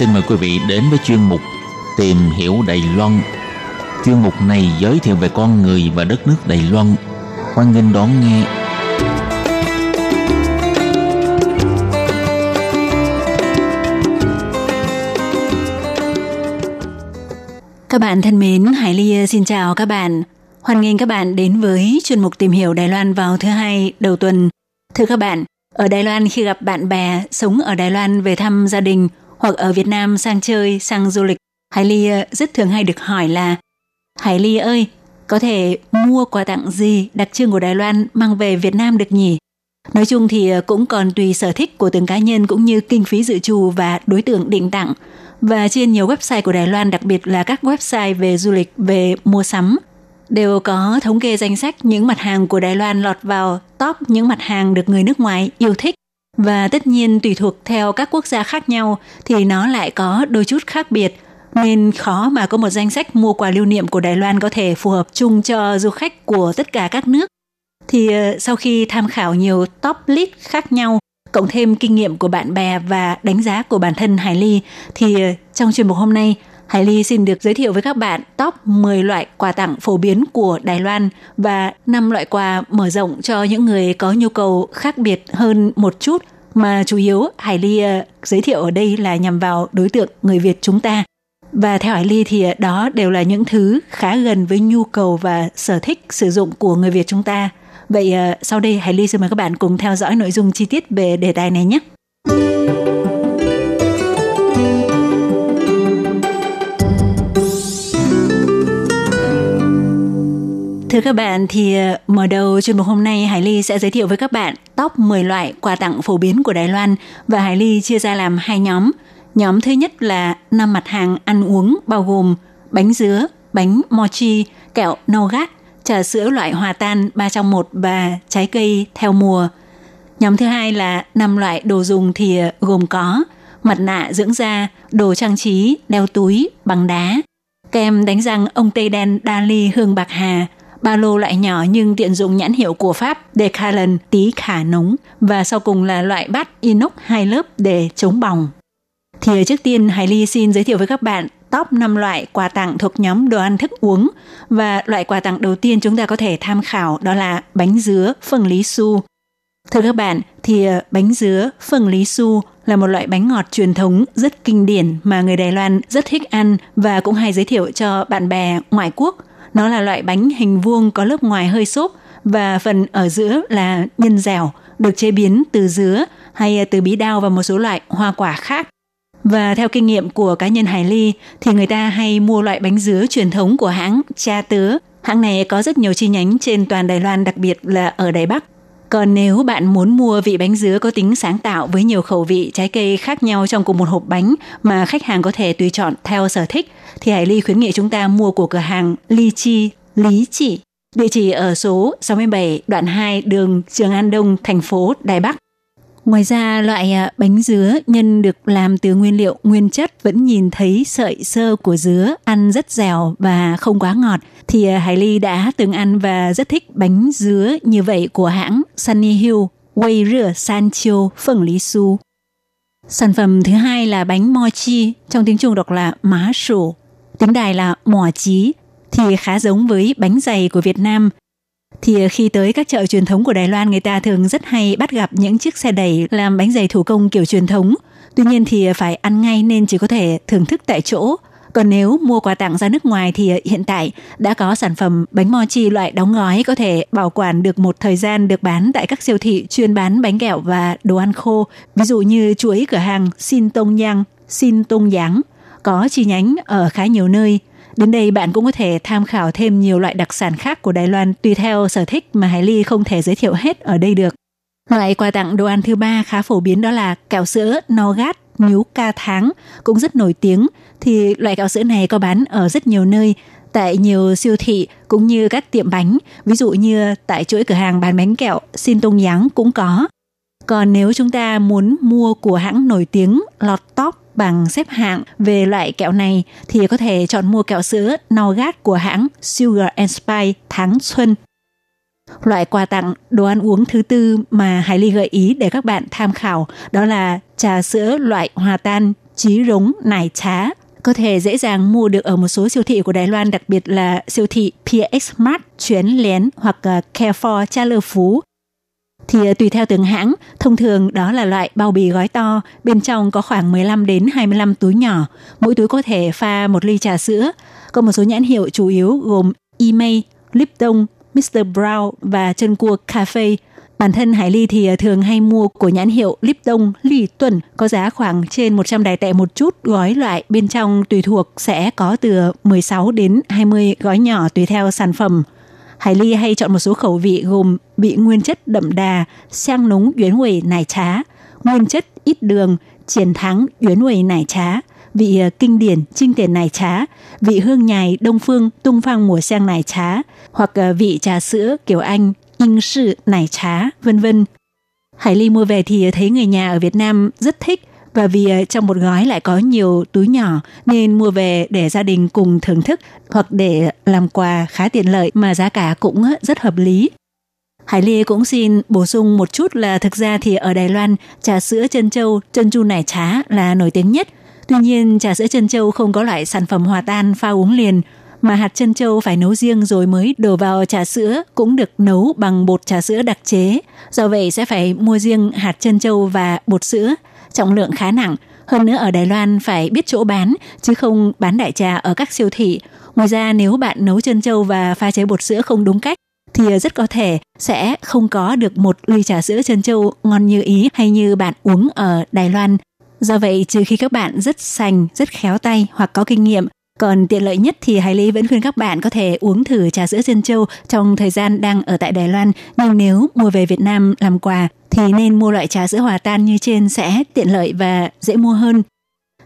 Speaker 3: Xin mời quý vị đến với chuyên mục Tìm hiểu Đài Loan. Chuyên mục này giới thiệu về con người và đất nước Đài Loan. Hoan nghênh đón nghe.
Speaker 6: Các bạn thân mến, Hải Ly xin chào các bạn. Hoan nghênh các bạn đến với chuyên mục tìm hiểu Đài Loan vào thứ hai đầu tuần. Thưa các bạn, ở Đài Loan khi gặp bạn bè sống ở Đài Loan về thăm gia đình hoặc ở Việt Nam sang chơi, sang du lịch, Hải Ly ờ, rất thường hay được hỏi là Hải Ly ơi, có thể mua quà tặng gì đặc trưng của Đài Loan mang về Việt Nam được nhỉ? Nói chung thì ờ, cũng còn tùy sở thích của từng cá nhân cũng như kinh phí dự trù và đối tượng định tặng. Và trên nhiều website của Đài Loan, đặc biệt là các website về du lịch, về mua sắm, đều có thống kê danh sách những mặt hàng của Đài Loan lọt vào top những mặt hàng được người nước ngoài yêu thích. Và tất nhiên tùy thuộc theo các quốc gia khác nhau thì nó lại có đôi chút khác biệt. Nên khó mà có một danh sách mua quà lưu niệm của Đài Loan có thể phù hợp chung cho du khách của tất cả các nước. Thì ờ, sau khi tham khảo nhiều top list khác nhau, cộng thêm kinh nghiệm của bạn bè và đánh giá của bản thân Hải Ly, thì ờ, trong chuyên mục hôm nay, Hải Ly xin được giới thiệu với các bạn top 10 loại quà tặng phổ biến của Đài Loan và 5 loại quà mở rộng cho những người có nhu cầu khác biệt hơn một chút mà chủ yếu Hải Ly ờ, giới thiệu ở đây là nhằm vào đối tượng người Việt chúng ta. Và theo Hải Ly thì ờ, đó đều là những thứ khá gần với nhu cầu và sở thích sử dụng của người Việt chúng ta. Vậy ờ, sau đây Hải Ly xin mời các bạn cùng theo dõi nội dung chi tiết về đề tài này nhé. Thưa các bạn, thì ờ, mở đầu chuyên mục hôm nay Hải Ly sẽ giới thiệu với các bạn top 10 loại quà tặng phổ biến của Đài Loan và Hải Ly chia ra làm hai nhóm. Nhóm thứ nhất là năm mặt hàng ăn uống bao gồm bánh dứa, bánh mochi, kẹo nougat, trà sữa loại hòa tan 3 trong 1 và trái cây theo mùa. Nhóm thứ hai là năm loại đồ dùng thì ờ, gồm có mặt nạ dưỡng da, đồ trang trí, đeo túi, bằng đá, kem đánh răng ông tây đen Dali hương bạc hà, ba lô loại nhỏ nhưng tiện dụng nhãn hiệu của Pháp Decathlon tí khả nóng và sau cùng là loại bát inox hai lớp để chống bỏng. Thì trước tiên Hải Ly xin giới thiệu với các bạn top 5 loại quà tặng thuộc nhóm đồ ăn thức uống và loại quà tặng đầu tiên chúng ta có thể tham khảo đó là bánh dứa phần lý su. Thưa các bạn, thì ờ, bánh dứa phần lý su là một loại bánh ngọt truyền thống rất kinh điển mà người Đài Loan rất thích ăn và cũng hay giới thiệu cho bạn bè ngoại quốc. Nó là loại bánh hình vuông có lớp ngoài hơi xốp và phần ở giữa là nhân dẻo, được chế biến từ dứa hay từ bí đao và một số loại hoa quả khác. Và theo kinh nghiệm của cá nhân Hải Ly thì người ta hay mua loại bánh dứa truyền thống của hãng Cha Tứ. Hãng này có rất nhiều chi nhánh trên toàn Đài Loan, đặc biệt là ở Đài Bắc. Còn nếu bạn muốn mua vị bánh dứa có tính sáng tạo với nhiều khẩu vị trái cây khác nhau trong cùng một hộp bánh mà khách hàng có thể tùy chọn theo sở thích, thì Hải Ly khuyến nghị chúng ta mua của cửa hàng Ly Chi, Lý Chỉ. Địa chỉ ở số 67 đoạn 2 đường Trường An Đông, thành phố Đài Bắc. Ngoài ra, loại à, bánh dứa nhân được làm từ nguyên liệu nguyên chất vẫn nhìn thấy sợi sơ của dứa, ăn rất dẻo và không quá ngọt. Thì à, Hải Ly đã từng ăn và rất thích bánh dứa như vậy của hãng Sunny Hill, Wei Rửa San Chiêu, Phần Lý Su. Sản phẩm thứ hai là bánh mochi, trong tiếng Trung đọc là má sủ, tiếng Đài là mỏ chí, thì khá giống với bánh dày của Việt Nam thì ờ, khi tới các chợ truyền thống của Đài Loan người ta thường rất hay bắt gặp những chiếc xe đẩy làm bánh dày thủ công kiểu truyền thống. Tuy nhiên thì ờ, phải ăn ngay nên chỉ có thể thưởng thức tại chỗ. Còn nếu mua quà tặng ra nước ngoài thì ờ, hiện tại đã có sản phẩm bánh mochi loại đóng gói có thể bảo quản được một thời gian được bán tại các siêu thị chuyên bán bánh kẹo và đồ ăn khô. Ví dụ như chuỗi cửa hàng Xin Tông Yang, Xin Tông Giáng có chi nhánh ở khá nhiều nơi – Đến đây bạn cũng có thể tham khảo thêm nhiều loại đặc sản khác của Đài Loan tùy theo sở thích mà Hải Ly không thể giới thiệu hết ở đây được. Loại quà tặng đồ ăn thứ ba khá phổ biến đó là kẹo sữa no gát, nhú ca tháng, cũng rất nổi tiếng. Thì loại kẹo sữa này có bán ở rất nhiều nơi, tại nhiều siêu thị cũng như các tiệm bánh. Ví dụ như tại chuỗi cửa hàng bán bánh kẹo Xin Tông Giáng cũng có. Còn nếu chúng ta muốn mua của hãng nổi tiếng lọt top bằng xếp hạng về loại kẹo này thì có thể chọn mua kẹo sữa Nougat của hãng Sugar and Spice tháng xuân. Loại quà tặng đồ ăn uống thứ tư mà Hải Ly gợi ý để các bạn tham khảo đó là trà sữa loại hòa tan trí rống nải trá có thể dễ dàng mua được ở một số siêu thị của Đài Loan, đặc biệt là siêu thị PX Mart, Chuyến Lén hoặc uh, Carrefour Cha Lơ Phú. Thì ờ, tùy theo từng hãng, thông thường đó là loại bao bì gói to, bên trong có khoảng 15 đến 25 túi nhỏ, mỗi túi có thể pha một ly trà sữa. Có một số nhãn hiệu chủ yếu gồm Imei, Lipton, Mr. Brown và chân cua Cafe – Bản thân Hải Ly thì ờ, thường hay mua của nhãn hiệu Lipton, Ly Tuần có giá khoảng trên 100 đài tệ một chút, gói loại bên trong tùy thuộc sẽ có từ 16 đến 20 gói nhỏ tùy theo sản phẩm. Hải Ly hay chọn một số khẩu vị gồm bị nguyên chất đậm đà, sang núng yến huệ nải trá, nguyên chất ít đường, chiến thắng yến huệ nải trá, vị ờ, kinh điển trinh tiền nải trá, vị hương nhài đông phương tung phang mùa sang nải trá, hoặc ờ, vị trà sữa kiểu Anh Yên sự, nải trá, vân vân. Hải Ly mua về thì thấy người nhà ở Việt Nam rất thích và vì ờ, trong một gói lại có nhiều túi nhỏ nên mua về để gia đình cùng thưởng thức hoặc để làm quà khá tiện lợi mà giá cả cũng rất hợp lý. Hải Ly cũng xin bổ sung một chút là thực ra thì ở Đài Loan trà sữa chân châu, chân chu nải trá là nổi tiếng nhất. Tuy nhiên trà sữa chân châu không có loại sản phẩm hòa tan pha uống liền mà hạt chân châu phải nấu riêng rồi mới đổ vào trà sữa cũng được nấu bằng bột trà sữa đặc chế. Do vậy sẽ phải mua riêng hạt chân châu và bột sữa, trọng lượng khá nặng. Hơn nữa ở Đài Loan phải biết chỗ bán, chứ không bán đại trà ở các siêu thị. Ngoài ra nếu bạn nấu chân châu và pha chế bột sữa không đúng cách, thì rất có thể sẽ không có được một ly trà sữa chân châu ngon như ý hay như bạn uống ở Đài Loan. Do vậy, trừ khi các bạn rất sành, rất khéo tay hoặc có kinh nghiệm còn tiện lợi nhất thì Hải Lý vẫn khuyên các bạn có thể uống thử trà sữa chân châu trong thời gian đang ở tại Đài Loan. Nhưng nếu mua về Việt Nam làm quà thì nên mua loại trà sữa hòa tan như trên sẽ tiện lợi và dễ mua hơn.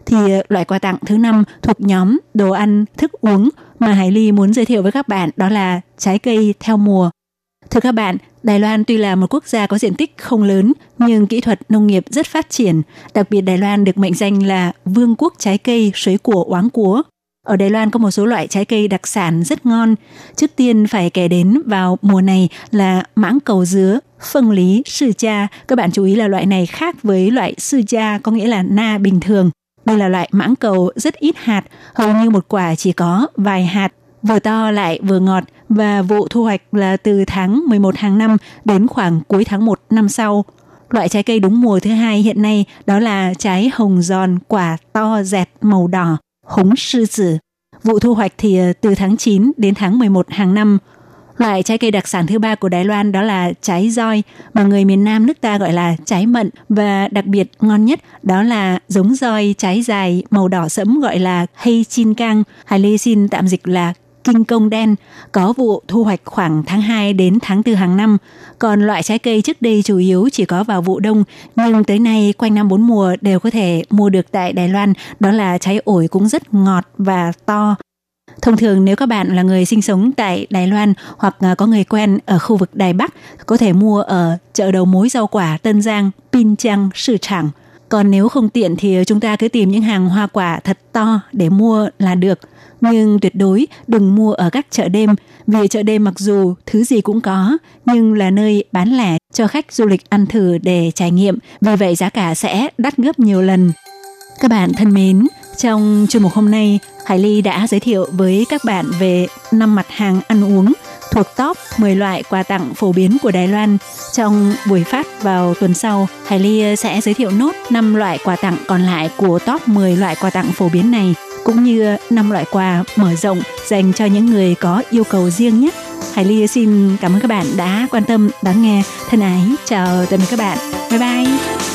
Speaker 6: Thì ờ, loại quà tặng thứ năm thuộc nhóm đồ ăn, thức uống mà Hải Ly muốn giới thiệu với các bạn đó là trái cây theo mùa. Thưa các bạn, Đài Loan tuy là một quốc gia có diện tích không lớn nhưng kỹ thuật nông nghiệp rất phát triển, đặc biệt Đài Loan được mệnh danh là vương quốc trái cây, suối của oáng cúa. Ở Đài Loan có một số loại trái cây đặc sản rất ngon. Trước tiên phải kể đến vào mùa này là mãng cầu dứa, phân lý, sư cha. Các bạn chú ý là loại này khác với loại sư cha có nghĩa là na bình thường. Đây là loại mãng cầu rất ít hạt, hầu như một quả chỉ có vài hạt, vừa to lại vừa ngọt và vụ thu hoạch là từ tháng 11 hàng năm đến khoảng cuối tháng 1 năm sau. Loại trái cây đúng mùa thứ hai hiện nay đó là trái hồng giòn quả to dẹt màu đỏ húng sư tử. Vụ thu hoạch thì ờ, từ tháng 9 đến tháng 11 hàng năm. Loại trái cây đặc sản thứ ba của Đài Loan đó là trái roi mà người miền Nam nước ta gọi là trái mận và đặc biệt ngon nhất đó là giống roi trái dài màu đỏ sẫm gọi là hay chin cang. hay Ly xin tạm dịch là kinh công đen, có vụ thu hoạch khoảng tháng 2 đến tháng 4 hàng năm. Còn loại trái cây trước đây chủ yếu chỉ có vào vụ đông, nhưng tới nay quanh năm bốn mùa đều có thể mua được tại Đài Loan, đó là trái ổi cũng rất ngọt và to. Thông thường nếu các bạn là người sinh sống tại Đài Loan hoặc à, có người quen ở khu vực Đài Bắc, có thể mua ở chợ đầu mối rau quả Tân Giang, Pin Trang, Sư Trảng. Còn nếu không tiện thì chúng ta cứ tìm những hàng hoa quả thật to để mua là được – nhưng tuyệt đối đừng mua ở các chợ đêm vì chợ đêm mặc dù thứ gì cũng có nhưng là nơi bán lẻ cho khách du lịch ăn thử để trải nghiệm. Vì vậy giá cả sẽ đắt gấp nhiều lần. Các bạn thân mến trong chuyên mục hôm nay Hải Ly đã giới thiệu với các bạn về năm mặt hàng ăn uống thuộc top 10 loại quà tặng phổ biến của Đài Loan. Trong buổi phát vào tuần sau, Hải Ly sẽ giới thiệu nốt 5 loại quà tặng còn lại của top 10 loại quà tặng phổ biến này cũng như năm loại quà mở rộng dành cho những người có yêu cầu riêng nhé. Hải Ly xin cảm ơn các bạn đã quan tâm lắng nghe. Thân ái, chào tạm biệt các bạn. Bye bye.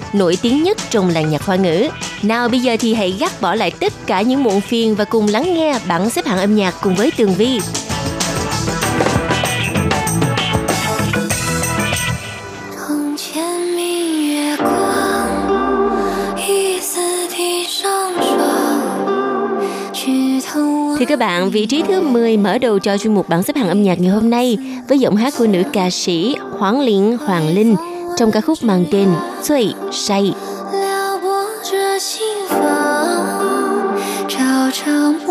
Speaker 7: nổi tiếng nhất trong làng nhạc hoa ngữ. Nào bây giờ thì hãy gác bỏ lại tất cả những muộn phiền và cùng lắng nghe bảng xếp hạng âm nhạc cùng với Tường Vi. Thì các bạn, vị trí thứ 10 mở đầu cho chuyên mục bảng xếp hạng âm nhạc ngày hôm nay với giọng hát của nữ ca sĩ Hoàng Liên Hoàng Linh trong ca khúc mang tên Xuôi Say.
Speaker 8: 撩拨着心房，朝朝暮暮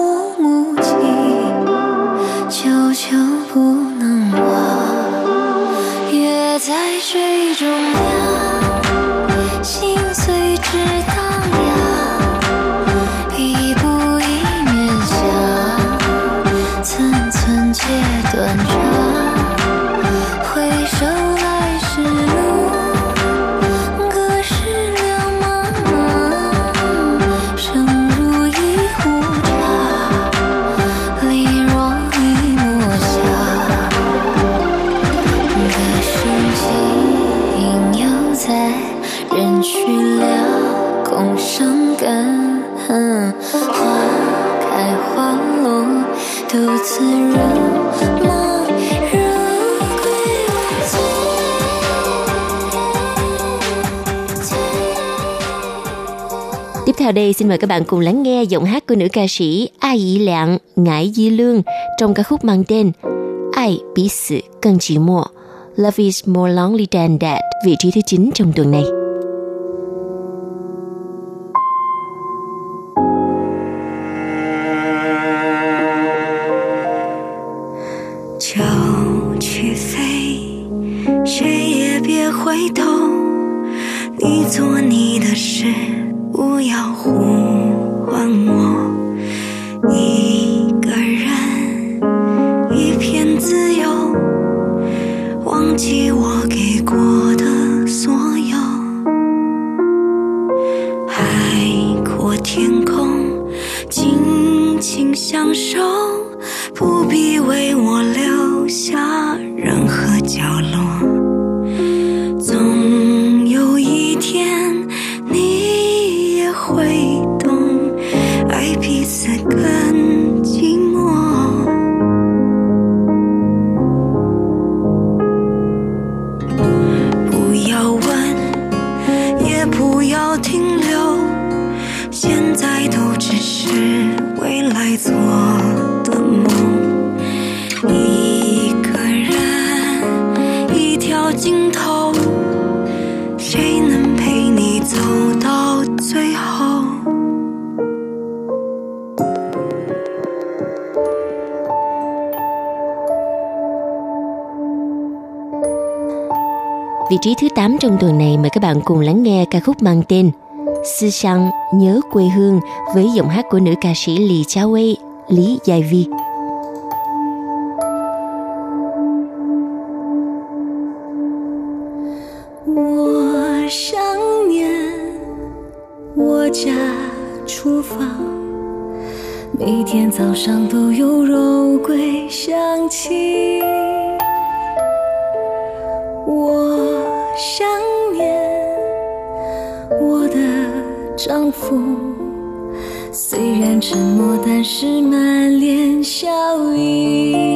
Speaker 7: sau đây xin mời các bạn cùng lắng nghe giọng hát của nữ ca sĩ Ai Yi Lạng, Ngải Di Lương trong ca khúc mang tên Ai Bí Sự Cần Chỉ Mùa, Love is More Lonely Than That, vị trí thứ 9 trong tuần này.
Speaker 8: 自由，忘记我给过
Speaker 7: mời các bạn cùng lắng nghe ca khúc mang tên Sư Sang Nhớ Quê Hương với giọng hát của nữ ca sĩ Lý Cha Wei, Lý Giai Vi.
Speaker 8: 我想念我家厨房，每天早上都有肉桂香气。 虽然沉默，但是满脸笑意。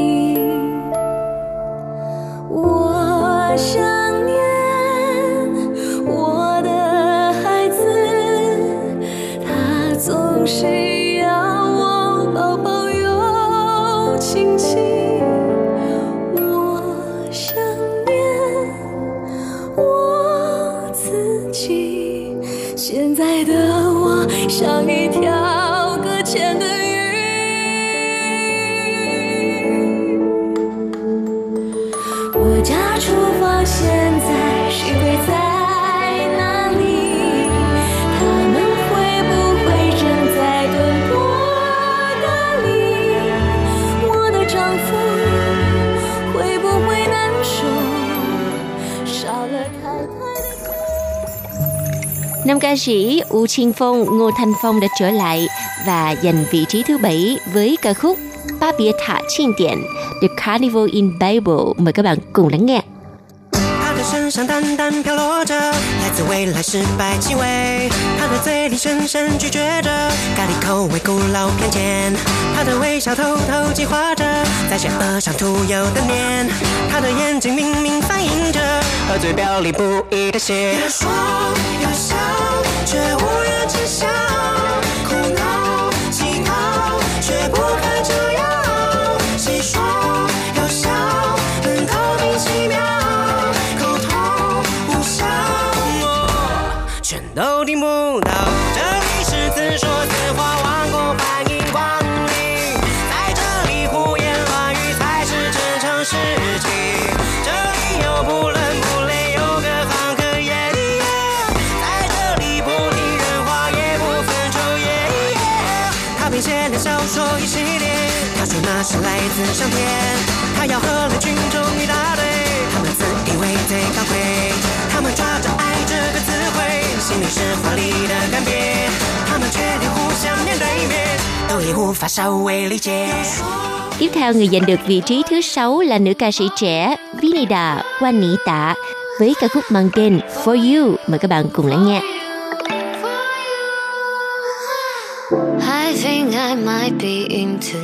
Speaker 7: ca sĩ U Chiên Phong, Ngô Thanh Phong đã trở lại và giành vị trí thứ bảy với ca khúc Ba Bia Thả Chiên Điện, The Carnival in Bible. Mời các bạn cùng lắng nghe.
Speaker 9: 他的身上淡淡飘落着来自未来失败气味，他的嘴里深深咀嚼着咖喱口味古老偏见，他的微笑偷偷计划着在邪恶上涂油的脸，他的眼睛明明反映着和嘴表里不一的血。有说有笑， 却无是来自上天，他要和雷群众一大堆，他们自以为最高贵，他们抓着爱这个词汇，心里是华丽的干瘪，他们却连互相面对面都也无法稍微理解。
Speaker 7: Tiếp theo người giành được vị trí thứ sáu là nữ ca sĩ trẻ Vinida Wanita với ca khúc mang tên For You. Mời các bạn cùng lắng nghe.
Speaker 10: I think I might be into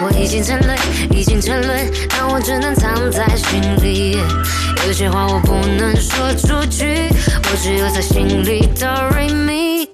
Speaker 10: 我已经沉沦，已经沉沦，但我只能藏在心里。有些话我不能说出去，我只有在心里 do re mi。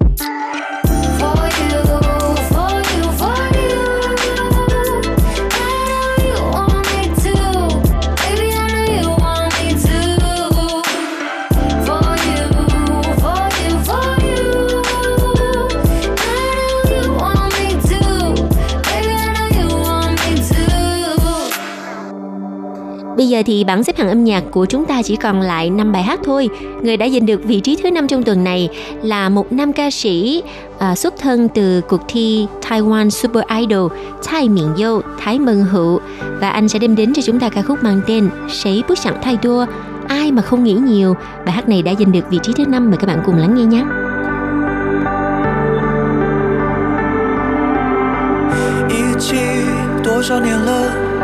Speaker 7: Bây giờ thì bảng xếp hạng âm nhạc của chúng ta chỉ còn lại 5 bài hát thôi. Người đã giành được vị trí thứ năm trong tuần này là một nam ca sĩ à, xuất thân từ cuộc thi Taiwan Super Idol Thái Miện Dâu Thái Mừng Hữu. Và anh sẽ đem đến cho chúng ta ca khúc mang tên Sấy Bước Sẵn Thay Đua. Ai mà không nghĩ nhiều Bài hát này đã giành được vị trí thứ năm. Mời các bạn cùng lắng nghe nhé.
Speaker 9: Hãy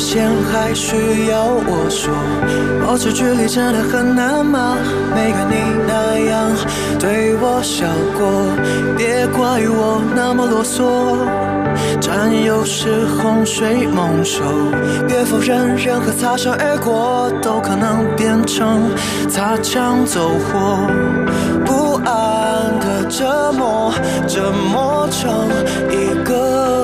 Speaker 9: 线还需要我说？保持距离真的很难吗？没跟你那样对我笑过，别怪我那么啰嗦。占有是洪水猛兽，别否认任何擦身而过都可能变成擦枪走火。不安的折磨，折磨成一个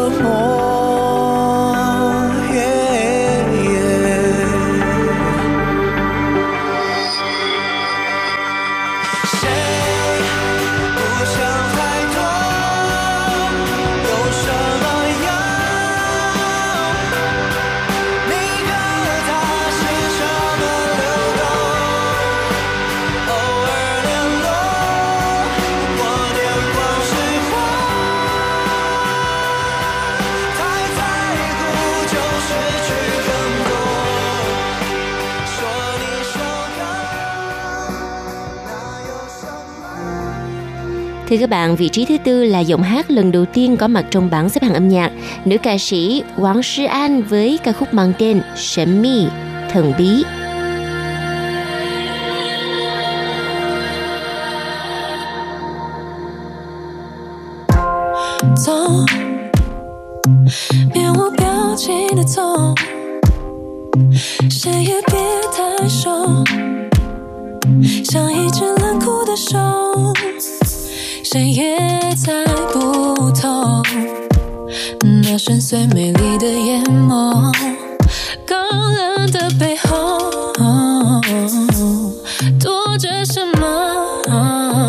Speaker 7: Thưa các bạn, vị trí thứ tư là giọng hát lần đầu tiên có mặt trong bảng xếp hạng âm nhạc. Nữ ca sĩ Wang Shi An với ca khúc mang tên Shen Mi, Thần Bí.
Speaker 11: 谁也猜不透那深邃美丽的眼眸，高冷的背后躲着什么？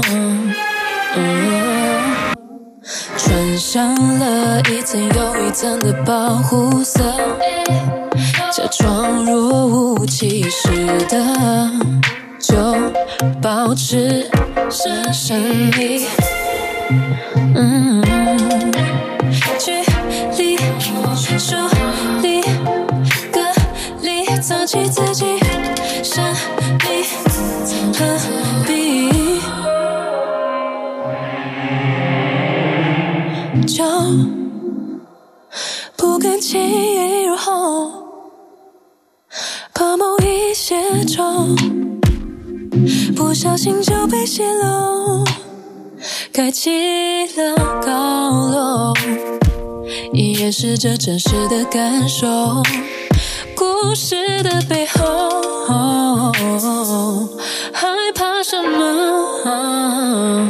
Speaker 11: 穿上了一层又一层的保护色，假装若无其事的，就保持神秘。嗯，距离、疏离、隔离，藏起自己神秘，何必？就不敢轻易入喉，怕某一些丑，不小心就被泄露，开启了高楼，以掩饰着真实的感受，故事的背后，害怕什么？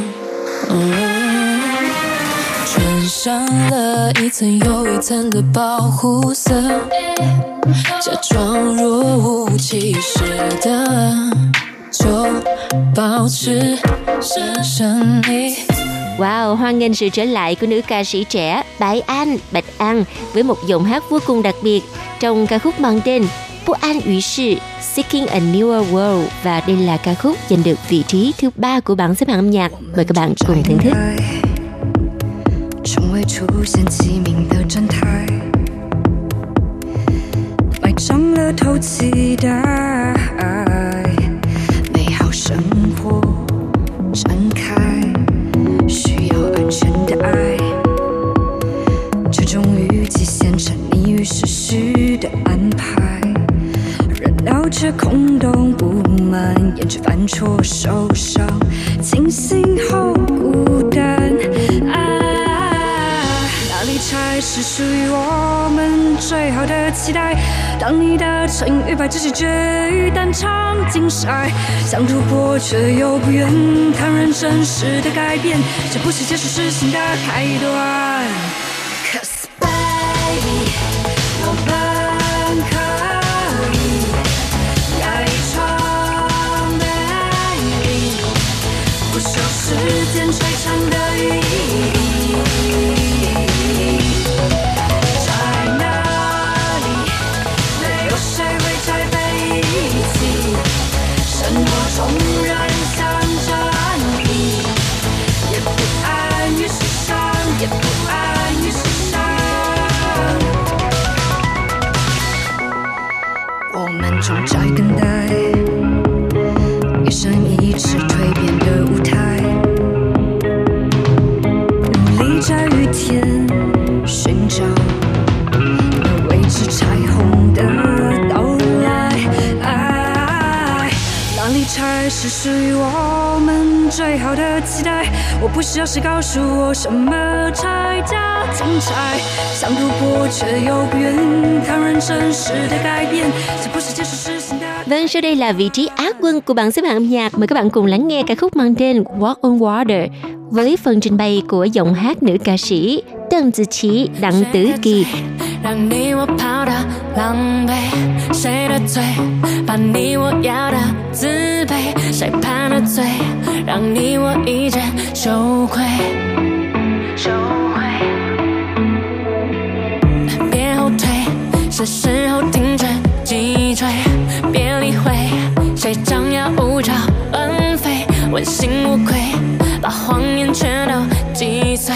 Speaker 11: 穿上了一层又一层的保护色，假装若无其事的，就保持神神秘。
Speaker 7: Wow, hoan nghênh sự trở lại của nữ ca sĩ trẻ Bái An, Bạch An với một giọng hát vô cùng đặc biệt trong ca khúc mang tên Bố An Ủy Sự Seeking a Newer World và đây là ca khúc giành được vị trí thứ ba của bảng xếp hạng âm nhạc. Mời các bạn cùng thưởng thức.
Speaker 12: 从未出现齐名的站台，埋葬了头期待，美好生活 真的爱，这种雨季先沉迷于事实的安排，热闹却空洞，不满，厌倦犯错受伤，清醒后。才是属于我们最好的期待？当你的成与败只是决于单场竞赛，想突破却又不愿坦然真实的改变，这不是结束，是新的开端。我不需要谁告诉我什么才叫精彩，想突破却又不愿坦然真实的改变，这不是结束，是新的。
Speaker 7: Vâng, sau đây là vị trí á quân của bảng xếp hạng âm nhạc. Mời các bạn cùng lắng nghe ca khúc mang tên Walk on Water với phần trình bày của giọng hát nữ ca sĩ Tân Tử Chí, Đặng Tử Kỳ.
Speaker 11: 让你我跑到狼狈，谁的罪把你我要的自 谁判的罪让你我一阵羞愧？羞愧，别后退，是时候停止击坠，别理会谁张牙舞爪乱飞，问心无愧，把谎言全都击碎。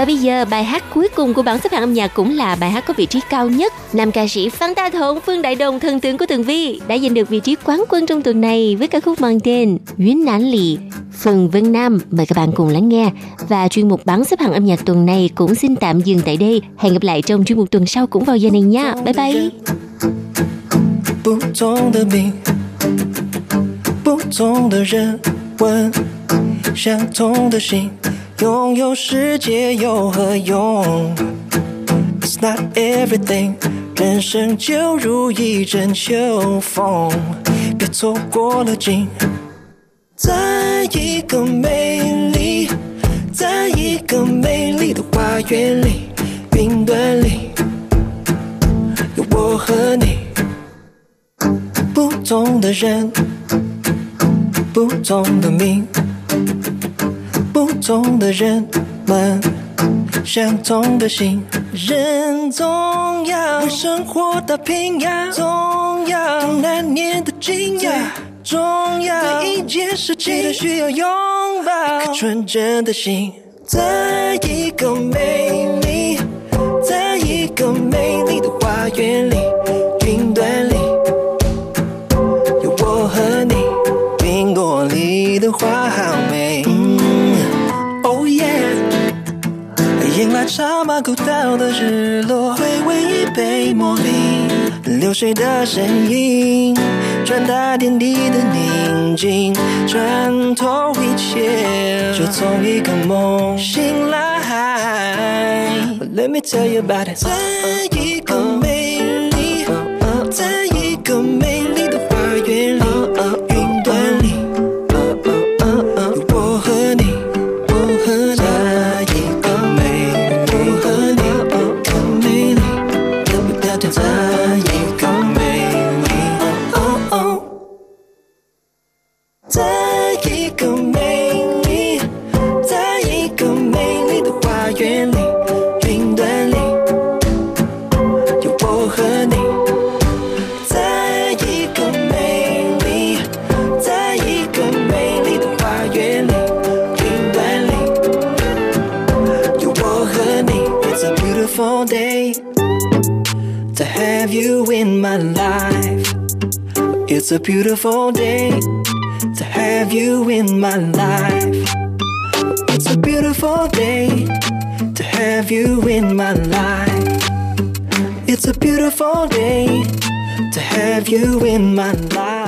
Speaker 7: Và bây giờ bài hát cuối cùng của bảng xếp hạng âm nhạc cũng là bài hát có vị trí cao nhất. Nam ca sĩ Phan Ta Thống, Phương Đại Đồng, thần tượng của Tường Vi đã giành được vị trí quán quân trong tuần này với ca khúc mang tên Yến Nán Lì. Phần Vân Nam mời các bạn cùng lắng nghe và chuyên mục bảng xếp hạng âm nhạc tuần này cũng xin tạm dừng tại đây. Hẹn gặp lại trong chuyên mục tuần sau cũng vào giờ này nha. Bye bye.
Speaker 13: 不同的命，不同的人问，相同的心， 拥有世界有何用？It's not everything，人生就如一阵秋风，别错过了景。在一个美丽，在一个美丽的花园里，云端里有我和你。不同的人，不同的命，不同的人们，相同的心。人总要为生活打拼呀，总要有难念的经呀，重要第一件事情需要拥抱颗纯真的心，在一个美丽，在一个美丽的花园里，云端里。有我和你，云朵里的花迎来长马古道的日落，回味一杯茉莉，流水的声音，传达天地的宁静，穿透一切，就从一个梦醒来。Let me tell you about it，在一个 my life. It's a beautiful day to have you in my life. It's a beautiful day to have you in my life. It's a beautiful day to have you in my life.